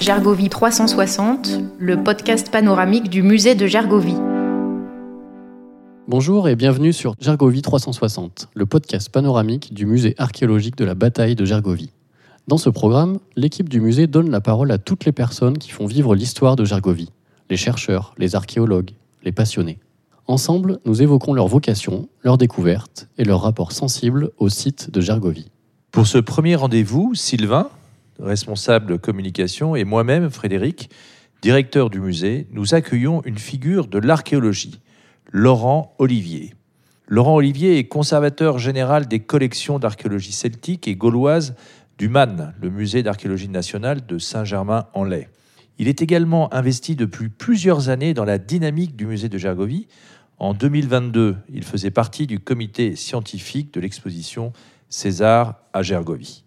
Gergovie 360, le podcast panoramique du musée de Gergovie. Bonjour et bienvenue sur Gergovie 360, le podcast panoramique du musée archéologique de la bataille de Gergovie. Dans ce programme, l'équipe du musée donne la parole à toutes les personnes qui font vivre l'histoire de Gergovie, les chercheurs, les archéologues, les passionnés. Ensemble, nous évoquons leur vocation, leurs découvertes et leur rapport sensible au site de Gergovie. Pour ce premier rendez-vous, Sylvain, responsable communication, et moi-même, Frédéric, directeur du musée, nous accueillons une figure de l'archéologie, Laurent Olivier. Laurent Olivier est conservateur général des collections d'archéologie celtique et gauloise du MAN, le musée d'archéologie nationale de Saint-Germain-en-Laye. Il est également investi depuis plusieurs années dans la dynamique du musée de Gergovie. En 2022, il faisait partie du comité scientifique de l'exposition César à Gergovie.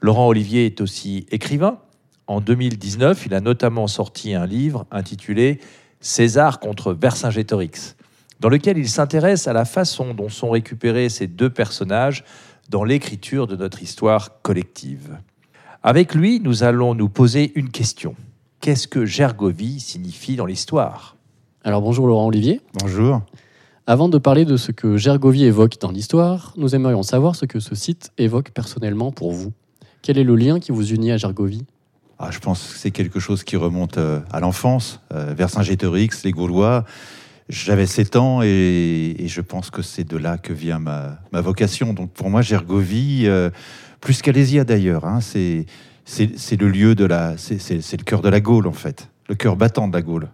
Laurent Olivier est aussi écrivain. En 2019, il a notamment sorti un livre intitulé César contre Vercingétorix, dans lequel il s'intéresse à la façon dont sont récupérés ces deux personnages dans l'écriture de notre histoire collective. Avec lui, nous allons nous poser une question. Qu'est-ce que Gergovie signifie dans l'histoire? Alors bonjour Laurent Olivier. Bonjour. Avant de parler de ce que Gergovie évoque dans l'histoire, nous aimerions savoir ce que ce site évoque personnellement pour vous. Quel est le lien qui vous unit à Gergovie? Ah, Je pense que c'est quelque chose qui remonte euh, à l'enfance, euh, vers Saint-Gétorix, les Gaulois. J'avais 7 ans et, je pense que c'est de là que vient ma, vocation. Donc pour moi, Gergovie, euh, plus qu'Alésia d'ailleurs, hein, c'est, le lieu de la, c'est, le cœur de la Gaule en fait, le cœur battant de la Gaule.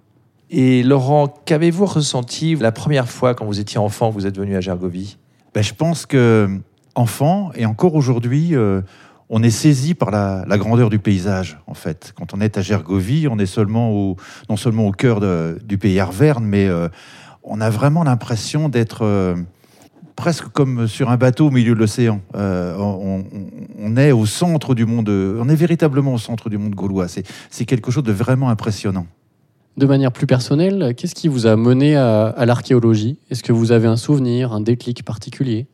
Et Laurent, qu'avez-vous ressenti la première fois quand vous étiez enfant, vous êtes venu à Gergovie? Ben, Je pense que enfant et encore aujourd'hui, on est saisi par la, grandeur du paysage, en fait. Quand on est à Gergovie, on est non seulement au cœur du pays Arverne, mais euh, on a vraiment l'impression d'être euh, presque comme sur un bateau au milieu de l'océan. Euh, on, est au centre du monde, on est véritablement au centre du monde gaulois. C'est quelque chose de vraiment impressionnant. De manière plus personnelle, qu'est-ce qui vous a mené à l'archéologie? Est-ce que vous avez un souvenir, un déclic particulier?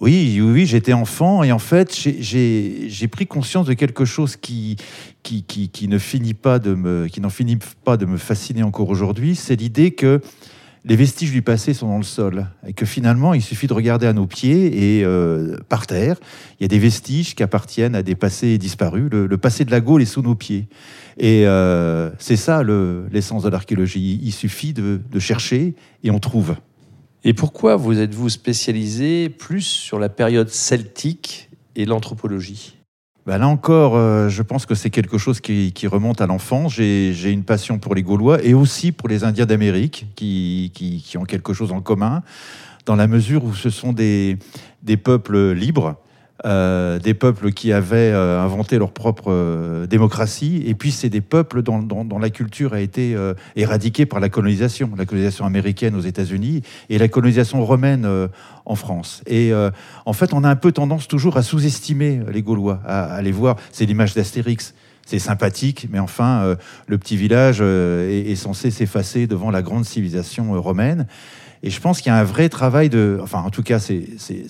Oui, oui, j'étais enfant et en fait, j'ai pris conscience de quelque chose qui, qui, qui, ne finit pas de me, qui n'en finit pas de me fasciner encore aujourd'hui. C'est l'idée que les vestiges du passé sont dans le sol et que finalement, il suffit de regarder à nos pieds et euh, par terre, il y a des vestiges qui appartiennent à des passés disparus. Le, passé de la Gaule est sous nos pieds. Et euh, c'est ça l'essence de l'archéologie. Il suffit de, de chercher et on trouve. Et pourquoi vous êtes-vous spécialisé plus sur la période celtique et l'anthropologie? Bah là encore, euh, je pense que c'est quelque chose qui, remonte à l'enfance. J'ai une passion pour les Gaulois et aussi pour les Indiens d'Amérique, qui, ont quelque chose en commun, dans la mesure où ce sont des peuples libres, euh, des peuples qui avaient euh, inventé leur propre euh, démocratie, et puis c'est des peuples dont, la culture a été éradiquée par la colonisation, la colonisation américaine aux États-Unis et la colonisation romaine en France. Et en fait, on a un peu tendance toujours à sous-estimer les Gaulois, à, les voir. C'est l'image d'Astérix c'est sympathique, mais enfin, le petit village est, censé s'effacer devant la grande civilisation romaine. Et je pense qu'il y a un vrai travail de, enfin, en tout cas, c'est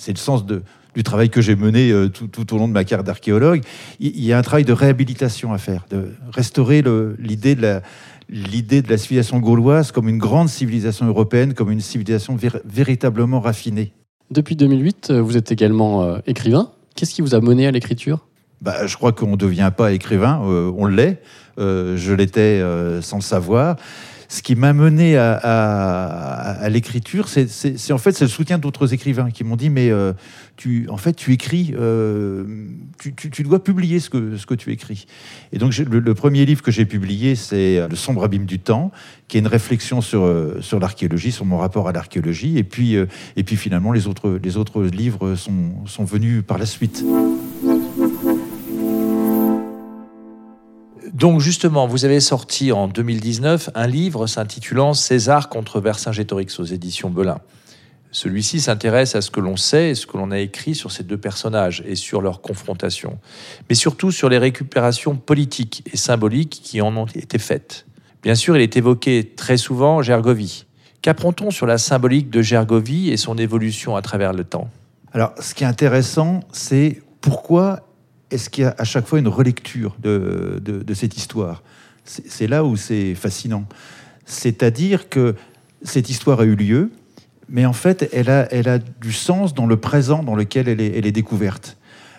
le sens de, du travail que j'ai mené euh, tout, au long de ma carrière d'archéologue, il y a un travail de réhabilitation à faire, de restaurer l'idée de la l'idée de la civilisation gauloise comme une grande civilisation européenne, comme une civilisation véritablement raffinée. Depuis 2008, euh, vous êtes également euh, écrivain. Qu'est-ce qui vous a mené à l'écriture? Bah, Je crois qu'on ne devient pas écrivain, on l'est. je l'étais sans le savoir ce qui m'a mené à, l'écriture, c'est en fait le soutien d'autres écrivains qui m'ont dit mais euh, tu en fait tu écris, euh, tu, dois publier ce que tu écris. Et donc le, premier livre que j'ai publié c'est Le sombre abîme du temps, qui est une réflexion sur euh, l'archéologie, sur mon rapport à l'archéologie. Et puis finalement les autres livres sont venus par la suite. Donc justement, vous avez sorti en 2019 un livre s'intitulant César contre Vercingétorix aux éditions Belin. Celui-ci s'intéresse à ce que l'on sait et ce que l'on a écrit sur ces deux personnages et sur leur confrontation, mais surtout sur les récupérations politiques et symboliques qui en ont été faites. Bien sûr, il est évoqué très souvent Gergovie. Qu'apprend-on sur la symbolique de Gergovie et son évolution à travers le temps? Alors, ce qui est intéressant, c'est pourquoi est-ce qu'il y a à chaque fois une relecture de, de, cette histoire? C'est là où c'est fascinant. C'est-à-dire que cette histoire a eu lieu, mais en fait, elle a, elle a du sens dans le présent dans lequel elle est, elle est découverte.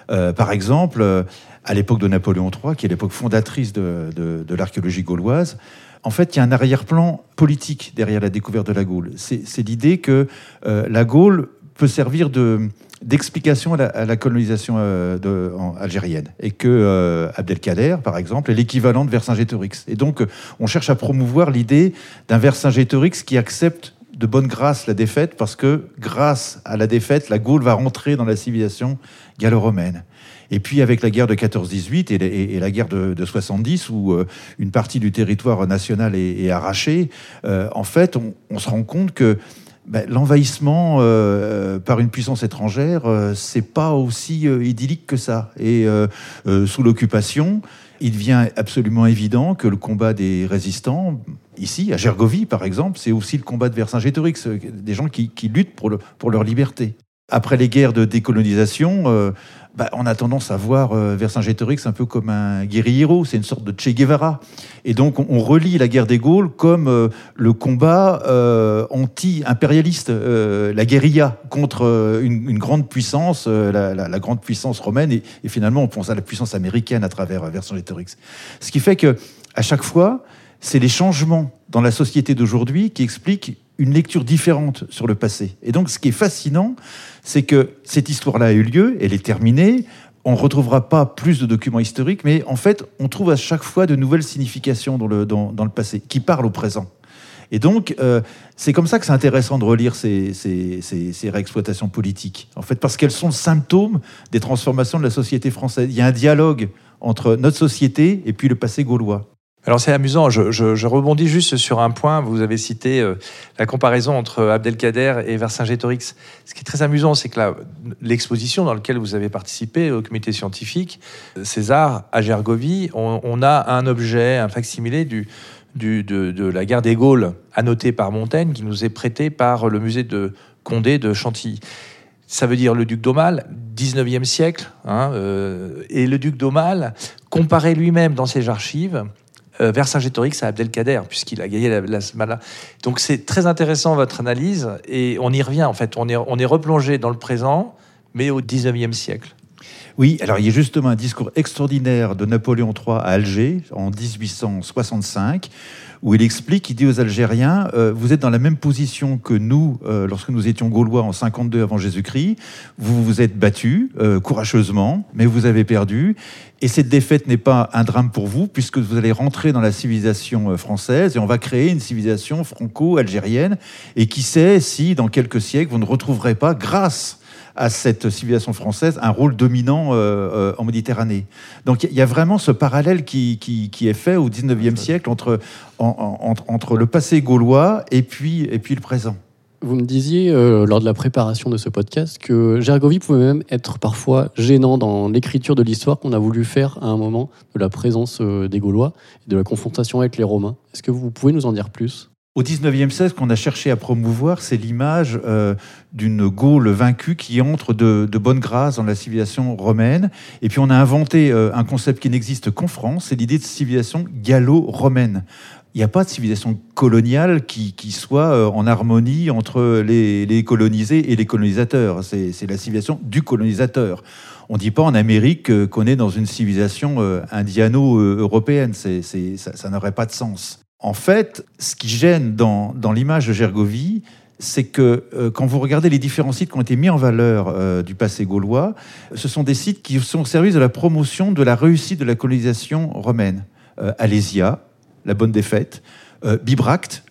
Euh, par exemple, euh, à l'époque de Napoléon III, qui est l'époque fondatrice de, de, l'archéologie gauloise, en fait, il y a un arrière-plan politique derrière la découverte de la Gaule. C'est l'idée que euh, la Gaule peut servir de, d'explication à, la colonisation de, algérienne et que Abdelkader, par exemple, est l'équivalent de Vercingétorix. Et donc, on cherche à promouvoir l'idée d'un Vercingétorix qui accepte de bonne grâce la défaite, parce que grâce à la défaite, la Gaule va rentrer dans la civilisation gallo-romaine. Et puis avec la guerre de 14-18 et, la guerre de, 70, où euh, une partie du territoire national est, arrachée, euh, en fait, on, se rend compte que ben, l'envahissement euh, par une puissance étrangère, c'est pas aussi idyllique que ça. Et sous l'occupation, il devient absolument évident que le combat des résistants, ici, à Gergovie par exemple, c'est aussi le combat de Vercingétorix, des gens qui, luttent pour, pour leur liberté. Après les guerres de décolonisation, euh, bah, on a tendance à voir euh, Vercingétorix un peu comme un guerriero, c'est une sorte de Che Guevara. Et donc on, relie la guerre des Gaules comme euh, le combat anti-impérialiste, la guérilla contre une, grande puissance, la, grande puissance romaine, et, et, finalement on pense à la puissance américaine à travers Vercingétorix. Ce qui fait que à chaque fois, c'est les changements dans la société d'aujourd'hui qui expliquent une lecture différente sur le passé. Et donc, ce qui est fascinant, c'est que cette histoire-là a eu lieu, elle est terminée. On ne retrouvera pas plus de documents historiques, mais en fait, on trouve à chaque fois de nouvelles significations dans le, dans, le passé, qui parlent au présent. Et donc, euh, c'est comme ça que c'est intéressant de relire ces, ces, ces, réexploitations politiques, en fait, parce qu'elles sont le symptôme des transformations de la société française. Il y a un dialogue entre notre société et puis le passé gaulois. Alors c'est amusant, je, rebondis juste sur un point, vous avez cité euh, la comparaison entre Abdelkader et Vercingétorix. Ce qui est très amusant, c'est que l'exposition dans laquelle vous avez participé au comité scientifique, César à Gergovie, on, a un objet, un facsimilé du, de, la guerre des Gaules, annoté par Montaigne, qui nous est prêté par le musée de Condé de Chantilly. Ça veut dire le duc d'Aumale, 19e siècle, hein, euh, et le duc d'Aumale comparait lui-même dans ses archives euh, Vercingétorix à Abdelkader, puisqu'il a gagné la, la Donc c'est très intéressant votre analyse, et on y revient en fait. On est, on est replongé dans le présent, mais au 19e siècle. Oui, alors il y a justement un discours extraordinaire de Napoléon III à Alger en 1865 où il explique, il dit aux Algériens, euh, vous êtes dans la même position que nous euh, lorsque nous étions Gaulois en 52 avant Jésus-Christ, vous vous êtes battus euh, courageusement, mais vous avez perdu, et cette défaite n'est pas un drame pour vous, puisque vous allez rentrer dans la civilisation française, et on va créer une civilisation franco-algérienne, et qui sait si dans quelques siècles vous ne retrouverez pas, grâce à cette civilisation française un rôle dominant euh, euh, en Méditerranée. Donc il y a vraiment ce parallèle qui, qui, est fait au 19e siècle entre, entre, le passé gaulois et puis, et puis le présent. Vous me disiez euh, lors de la préparation de ce podcast que Gergovie pouvait même être parfois gênant dans l'écriture de l'histoire qu'on a voulu faire à un moment de la présence des Gaulois et de la confrontation avec les Romains. Est-ce que vous pouvez nous en dire plus? Au 19e siècle, ce qu'on a cherché à promouvoir, c'est l'image euh, d'une Gaule vaincue qui entre de, bonne grâce dans la civilisation romaine. Et puis on a inventé euh, un concept qui n'existe qu'en France, c'est l'idée de civilisation gallo-romaine. Il n'y a pas de civilisation coloniale qui, soit euh, en harmonie entre les, colonisés et les colonisateurs. C'est la civilisation du colonisateur. On ne dit pas en Amérique qu'on est dans une civilisation indiano-européenne. ça n'aurait pas de sens. En fait, ce qui gêne dans, l'image de Gergovie, c'est que euh, quand vous regardez les différents sites qui ont été mis en valeur euh, du passé gaulois, ce sont des sites qui sont au service de la promotion de la réussite de la colonisation romaine. Euh, Alésia, la bonne défaite, Bibracte,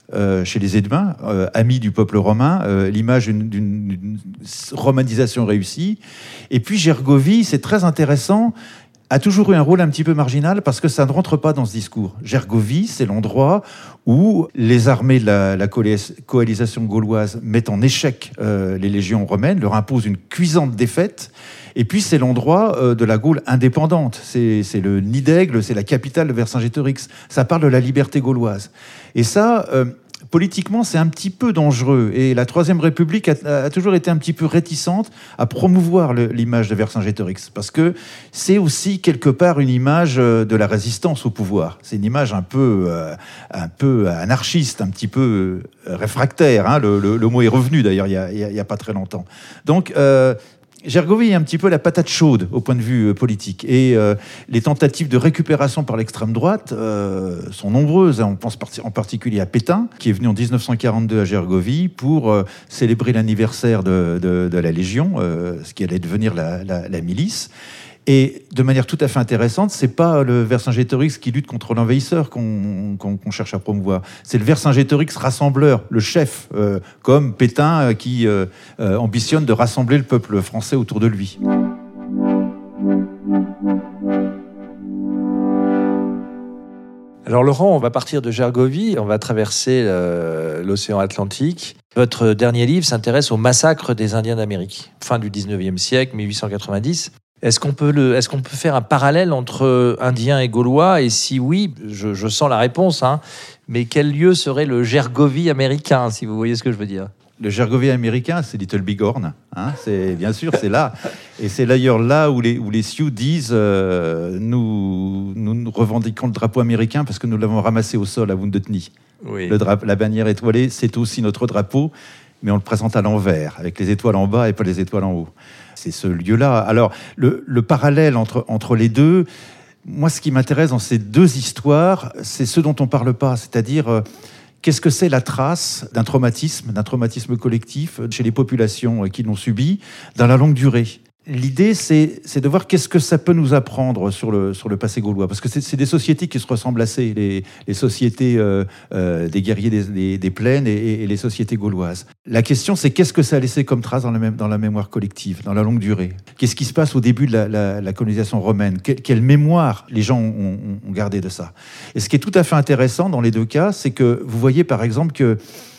chez les Édouins, amis du peuple romain, l'image d'une romanisation réussie. Et puis Gergovie, c'est très intéressant a toujours eu un rôle un petit peu marginal parce que ça ne rentre pas dans ce discours. Gergovie, c'est l'endroit où les armées de la, coalisation gauloise mettent en échec euh, les légions romaines, leur imposent une cuisante défaite. Et puis c'est l'endroit euh, de la Gaule indépendante. C'est le nid d'aigle, c'est la capitale de Vercingétorix. Ça parle de la liberté gauloise. Et ça, euh, politiquement, c'est un petit peu dangereux. Et la Troisième République a, toujours été un petit peu réticente à promouvoir l'image de Vercingétorix, parce que c'est aussi quelque part une image euh, de la résistance au pouvoir. C'est une image un peu, euh, un peu anarchiste, un petit peu euh, réfractaire. Hein. Le, mot est revenu d'ailleurs il n'y a, pas très longtemps. Donc, Gergovie est un petit peu la patate chaude au point de vue euh, politique. Et euh, les tentatives de récupération par l'extrême droite euh, sont nombreuses. On pense en particulier à Pétain, qui est venu en 1942 à Gergovie pour célébrer l'anniversaire de, la Légion, ce qui allait devenir la milice. Et de manière tout à fait intéressante, c'est pas le Vercingétorix qui lutte contre l'envahisseur qu'on cherche à promouvoir. C'est le Vercingétorix rassembleur, le chef, euh, comme Pétain euh, qui euh, ambitionne de rassembler le peuple français autour de lui. Alors Laurent, on va partir de Gergovie, on va traverser l'océan Atlantique. Votre dernier livre s'intéresse au massacre des Indiens d'Amérique, fin du 19e siècle, 1890. Est-ce qu'on peut, est peut faire un parallèle entre Indiens et Gaulois? Et si oui, je, sens la réponse, hein, mais quel lieu serait le Gergovie américain, si vous voyez ce que je veux dire? Le Gergovie américain, c'est Little Bighorn. Hein, c'est bien sûr, c'est là, et c'est d'ailleurs là où les, où les Sioux disent euh, nous, nous, revendiquons le drapeau américain parce que nous l'avons ramassé au sol à Wounded Knee. Le la bannière étoilée, c'est aussi notre drapeau, mais on le présente à l'envers, avec les étoiles en bas et pas les étoiles en haut c'est ce lieu-là. Alors, le, parallèle entre, entre les deux, moi, ce qui m'intéresse dans ces deux histoires, c'est ce dont on ne parle pas, c'est-à-dire euh, qu'est-ce que c'est la trace d'un traumatisme, d'un traumatisme collectif chez les populations qui l'ont subi dans la longue durée l'idée, c'est de voir qu'est-ce que ça peut nous apprendre sur le, sur le passé gaulois. Parce que c'est des sociétés qui se ressemblent assez, les, les sociétés euh, euh, des guerriers des, des, plaines et, les sociétés gauloises. La question, c'est qu'est-ce que ça a laissé comme trace dans la, même, dans la mémoire collective, dans la longue durée? Qu'est-ce qui se passe au début de la, la, colonisation romaine? Quelle, mémoire les gens ont, ont gardé de ça? Et ce qui est tout à fait intéressant dans les deux cas, c'est que vous voyez par exemple que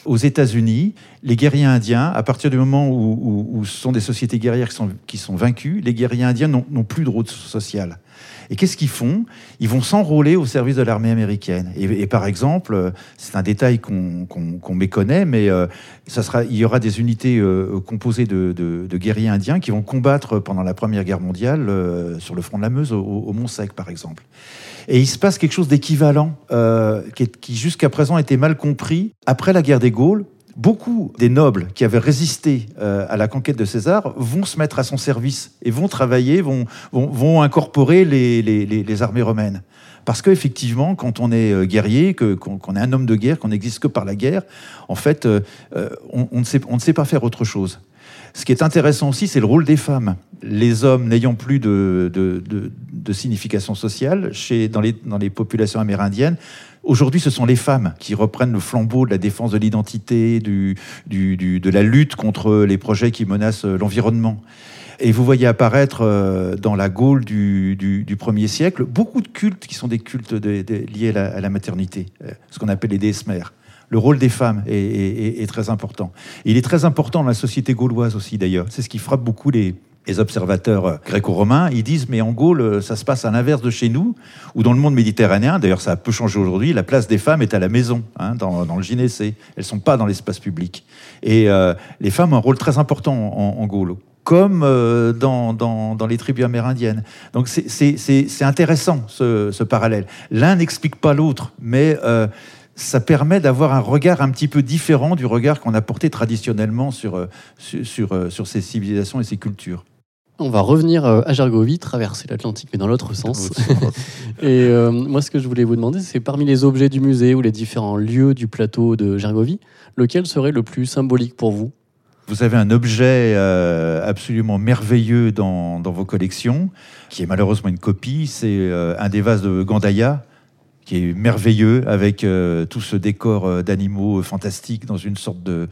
aux États-Unis, les guerriers indiens, à partir du moment où, ce sont des sociétés guerrières qui sont, qui sont vaincues, les guerriers indiens n'ont plus de route sociale. Et qu'est-ce qu'ils font? Ils vont s'enrôler au service de l'armée américaine. Et, par exemple, c'est un détail qu'on méconnaît, mais euh, il y aura des unités euh, composées de, guerriers indiens qui vont combattre pendant la Première Guerre mondiale euh, sur le front de la Meuse, au, Mont-Sec, par exemple. Et il se passe quelque chose d'équivalent, euh, qui, jusqu'à présent était mal compris. Après la guerre des Gaules, beaucoup des nobles qui avaient résisté euh, à la conquête de César vont se mettre à son service et vont travailler, vont, vont, incorporer les, armées romaines. Parce qu'effectivement, quand on est euh, guerrier, qu'on est un homme de guerre, qu'on n'existe que par la guerre, en fait, on, ne sait, on ne sait pas faire autre chose. Ce qui est intéressant aussi, c'est le rôle des femmes. Les hommes n'ayant plus de, signification sociale chez, dans, les, dans les populations amérindiennes, Aujourd'hui, ce sont les femmes qui reprennent le flambeau de la défense de l'identité, du, de la lutte contre les projets qui menacent l'environnement. Et vous voyez apparaître euh, dans la Gaule du, du, premier siècle beaucoup de cultes qui sont des cultes liés à la, maternité, euh, ce qu'on appelle les déesses mères le rôle des femmes est, très important. il est très important dans la société gauloise aussi, d'ailleurs. C'est ce qui frappe beaucoup les, observateurs euh, gréco-romains, ils disent mais en Gaule, euh, ça se passe à l'inverse de chez nous, ou dans le monde méditerranéen, d'ailleurs ça a peu changé aujourd'hui, la place des femmes est à la maison, hein, dans, le gynécée. Elles ne sont pas dans l'espace public. Et euh, les femmes ont un rôle très important en, Gaule comme dans, les tribus amérindiennes. Donc c'est intéressant ce, parallèle. L'un n'explique pas l'autre, mais ça permet d'avoir un regard un petit peu différent du regard qu'on a porté traditionnellement euh, euh, sur, ces civilisations et ces cultures. On va revenir euh, à Gergovie, traverser l'Atlantique, mais dans l'autre sens. et moi, ce que je voulais vous demander, c'est parmi les objets du musée ou les différents lieux du plateau de Gergovie, lequel serait le plus symbolique pour vous? Vous avez un objet absolument merveilleux dans, dans, vos collections, qui est malheureusement une copie. C'est un des vases de Gandaya, qui est merveilleux avec euh, tout ce décor euh, d'animaux fantastiques dans une sorte de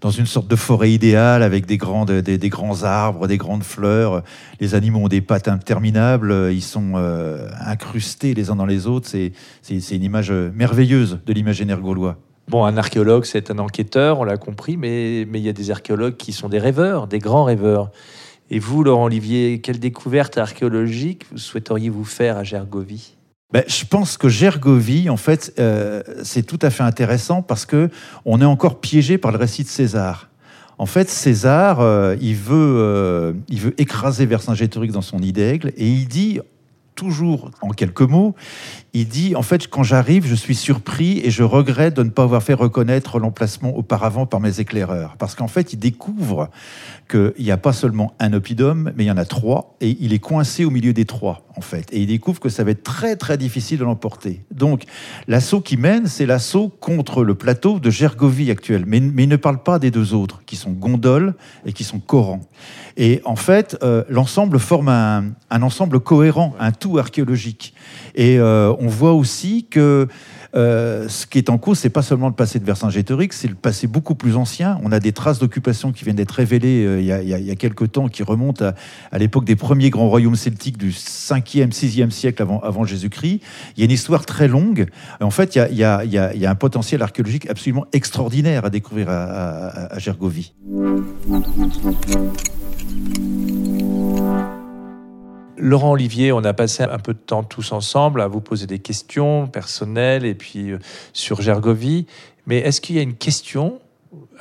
dans une sorte de forêt idéale avec des, des, grands arbres, des grandes fleurs. Les animaux ont des pattes interminables, ils sont incrustés les uns dans les autres. C'est une image merveilleuse de l'imaginaire gaulois. Bon, un archéologue, c'est un enquêteur, on l'a compris, mais, mais il y a des archéologues qui sont des rêveurs, des grands rêveurs. Et vous, Laurent Olivier, quelle découverte archéologique vous souhaiteriez vous faire à Gergovie? Ben, je pense que Gergovie, en fait, euh, c'est tout à fait intéressant parce que on est encore piégé par le récit de César. En fait, César, euh, il, veut, euh, il veut écraser Vercingétorix dans son nid d'aigle et il dit toujours en quelques mots, il dit en fait quand j'arrive, je suis surpris et je regrette de ne pas avoir fait reconnaître l'emplacement auparavant par mes éclaireurs, parce qu'en fait il découvre qu'il n'y a pas seulement un oppidum, mais il y en a trois et il est coincé au milieu des trois en fait, et il découvre que ça va être très très difficile de l'emporter. Donc l'assaut qui mène, c'est l'assaut contre le plateau de Gergovie actuel, mais, mais il ne parle pas des deux autres qui sont Gondol et qui sont Coran. Et en fait, euh, l'ensemble forme un, un, ensemble cohérent, un tout archéologique. Et euh, on voit aussi que euh, ce qui est en cause, c'est pas seulement le passé de Vercingétorix, c'est le passé beaucoup plus ancien. On a des traces d'occupation qui viennent d'être révélées euh, il, y a, quelques temps, qui remontent à, l'époque des premiers grands royaumes celtiques du 5e, 6e siècle avant, Jésus-Christ. Il y a une histoire très longue. En fait, il y, a, un potentiel archéologique absolument extraordinaire à découvrir à Gergovie. Laurent Olivier, on a passé un peu de temps tous ensemble à vous poser des questions personnelles et puis euh, sur Gergovie. Mais est-ce qu'il y a une question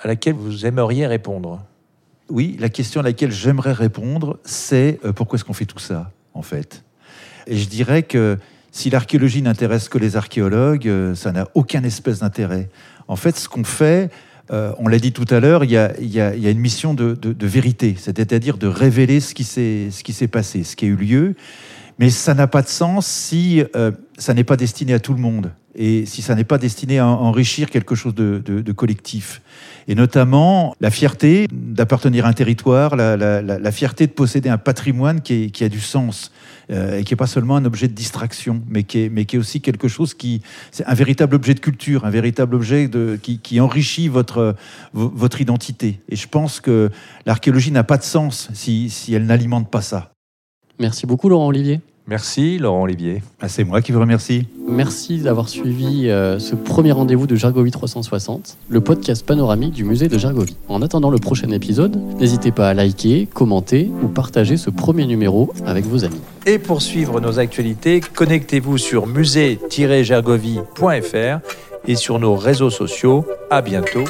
à laquelle vous aimeriez répondre? Oui, la question à laquelle j'aimerais répondre, c'est euh, pourquoi est-ce qu'on fait tout ça, en fait? Et je dirais que si l'archéologie n'intéresse que les archéologues, euh, ça n'a aucun espèce d'intérêt. En fait, ce qu'on fait, euh, on l'a dit tout à l'heure, il, y, a, une mission de, vérité, c'est-à-dire de révéler ce qui s'est passé, ce qui a eu lieu. Mais ça n'a pas de sens si euh, ça n'est pas destiné à tout le monde et si ça n'est pas destiné à enrichir quelque chose de, collectif. Et notamment la fierté d'appartenir à un territoire, la, fierté de posséder un patrimoine qui, a du sens et qui n'est pas seulement un objet de distraction, mais qui est, mais qui est aussi quelque chose qui... C'est un véritable objet de culture, un véritable objet qui, qui enrichit votre, votre identité. Et je pense que l'archéologie n'a pas de sens si, si elle n'alimente pas ça. Merci beaucoup Laurent Olivier. Merci Laurent Olivier. Ah, c'est moi qui vous remercie. Merci d'avoir suivi euh, ce premier rendez-vous de Gergovie 360, le podcast panoramique du musée de Gergovie. En attendant le prochain épisode, n'hésitez pas à liker, commenter ou partager ce premier numéro avec vos amis. Et pour suivre nos actualités, connectez-vous sur musée-gergovie.fr et sur nos réseaux sociaux. À bientôt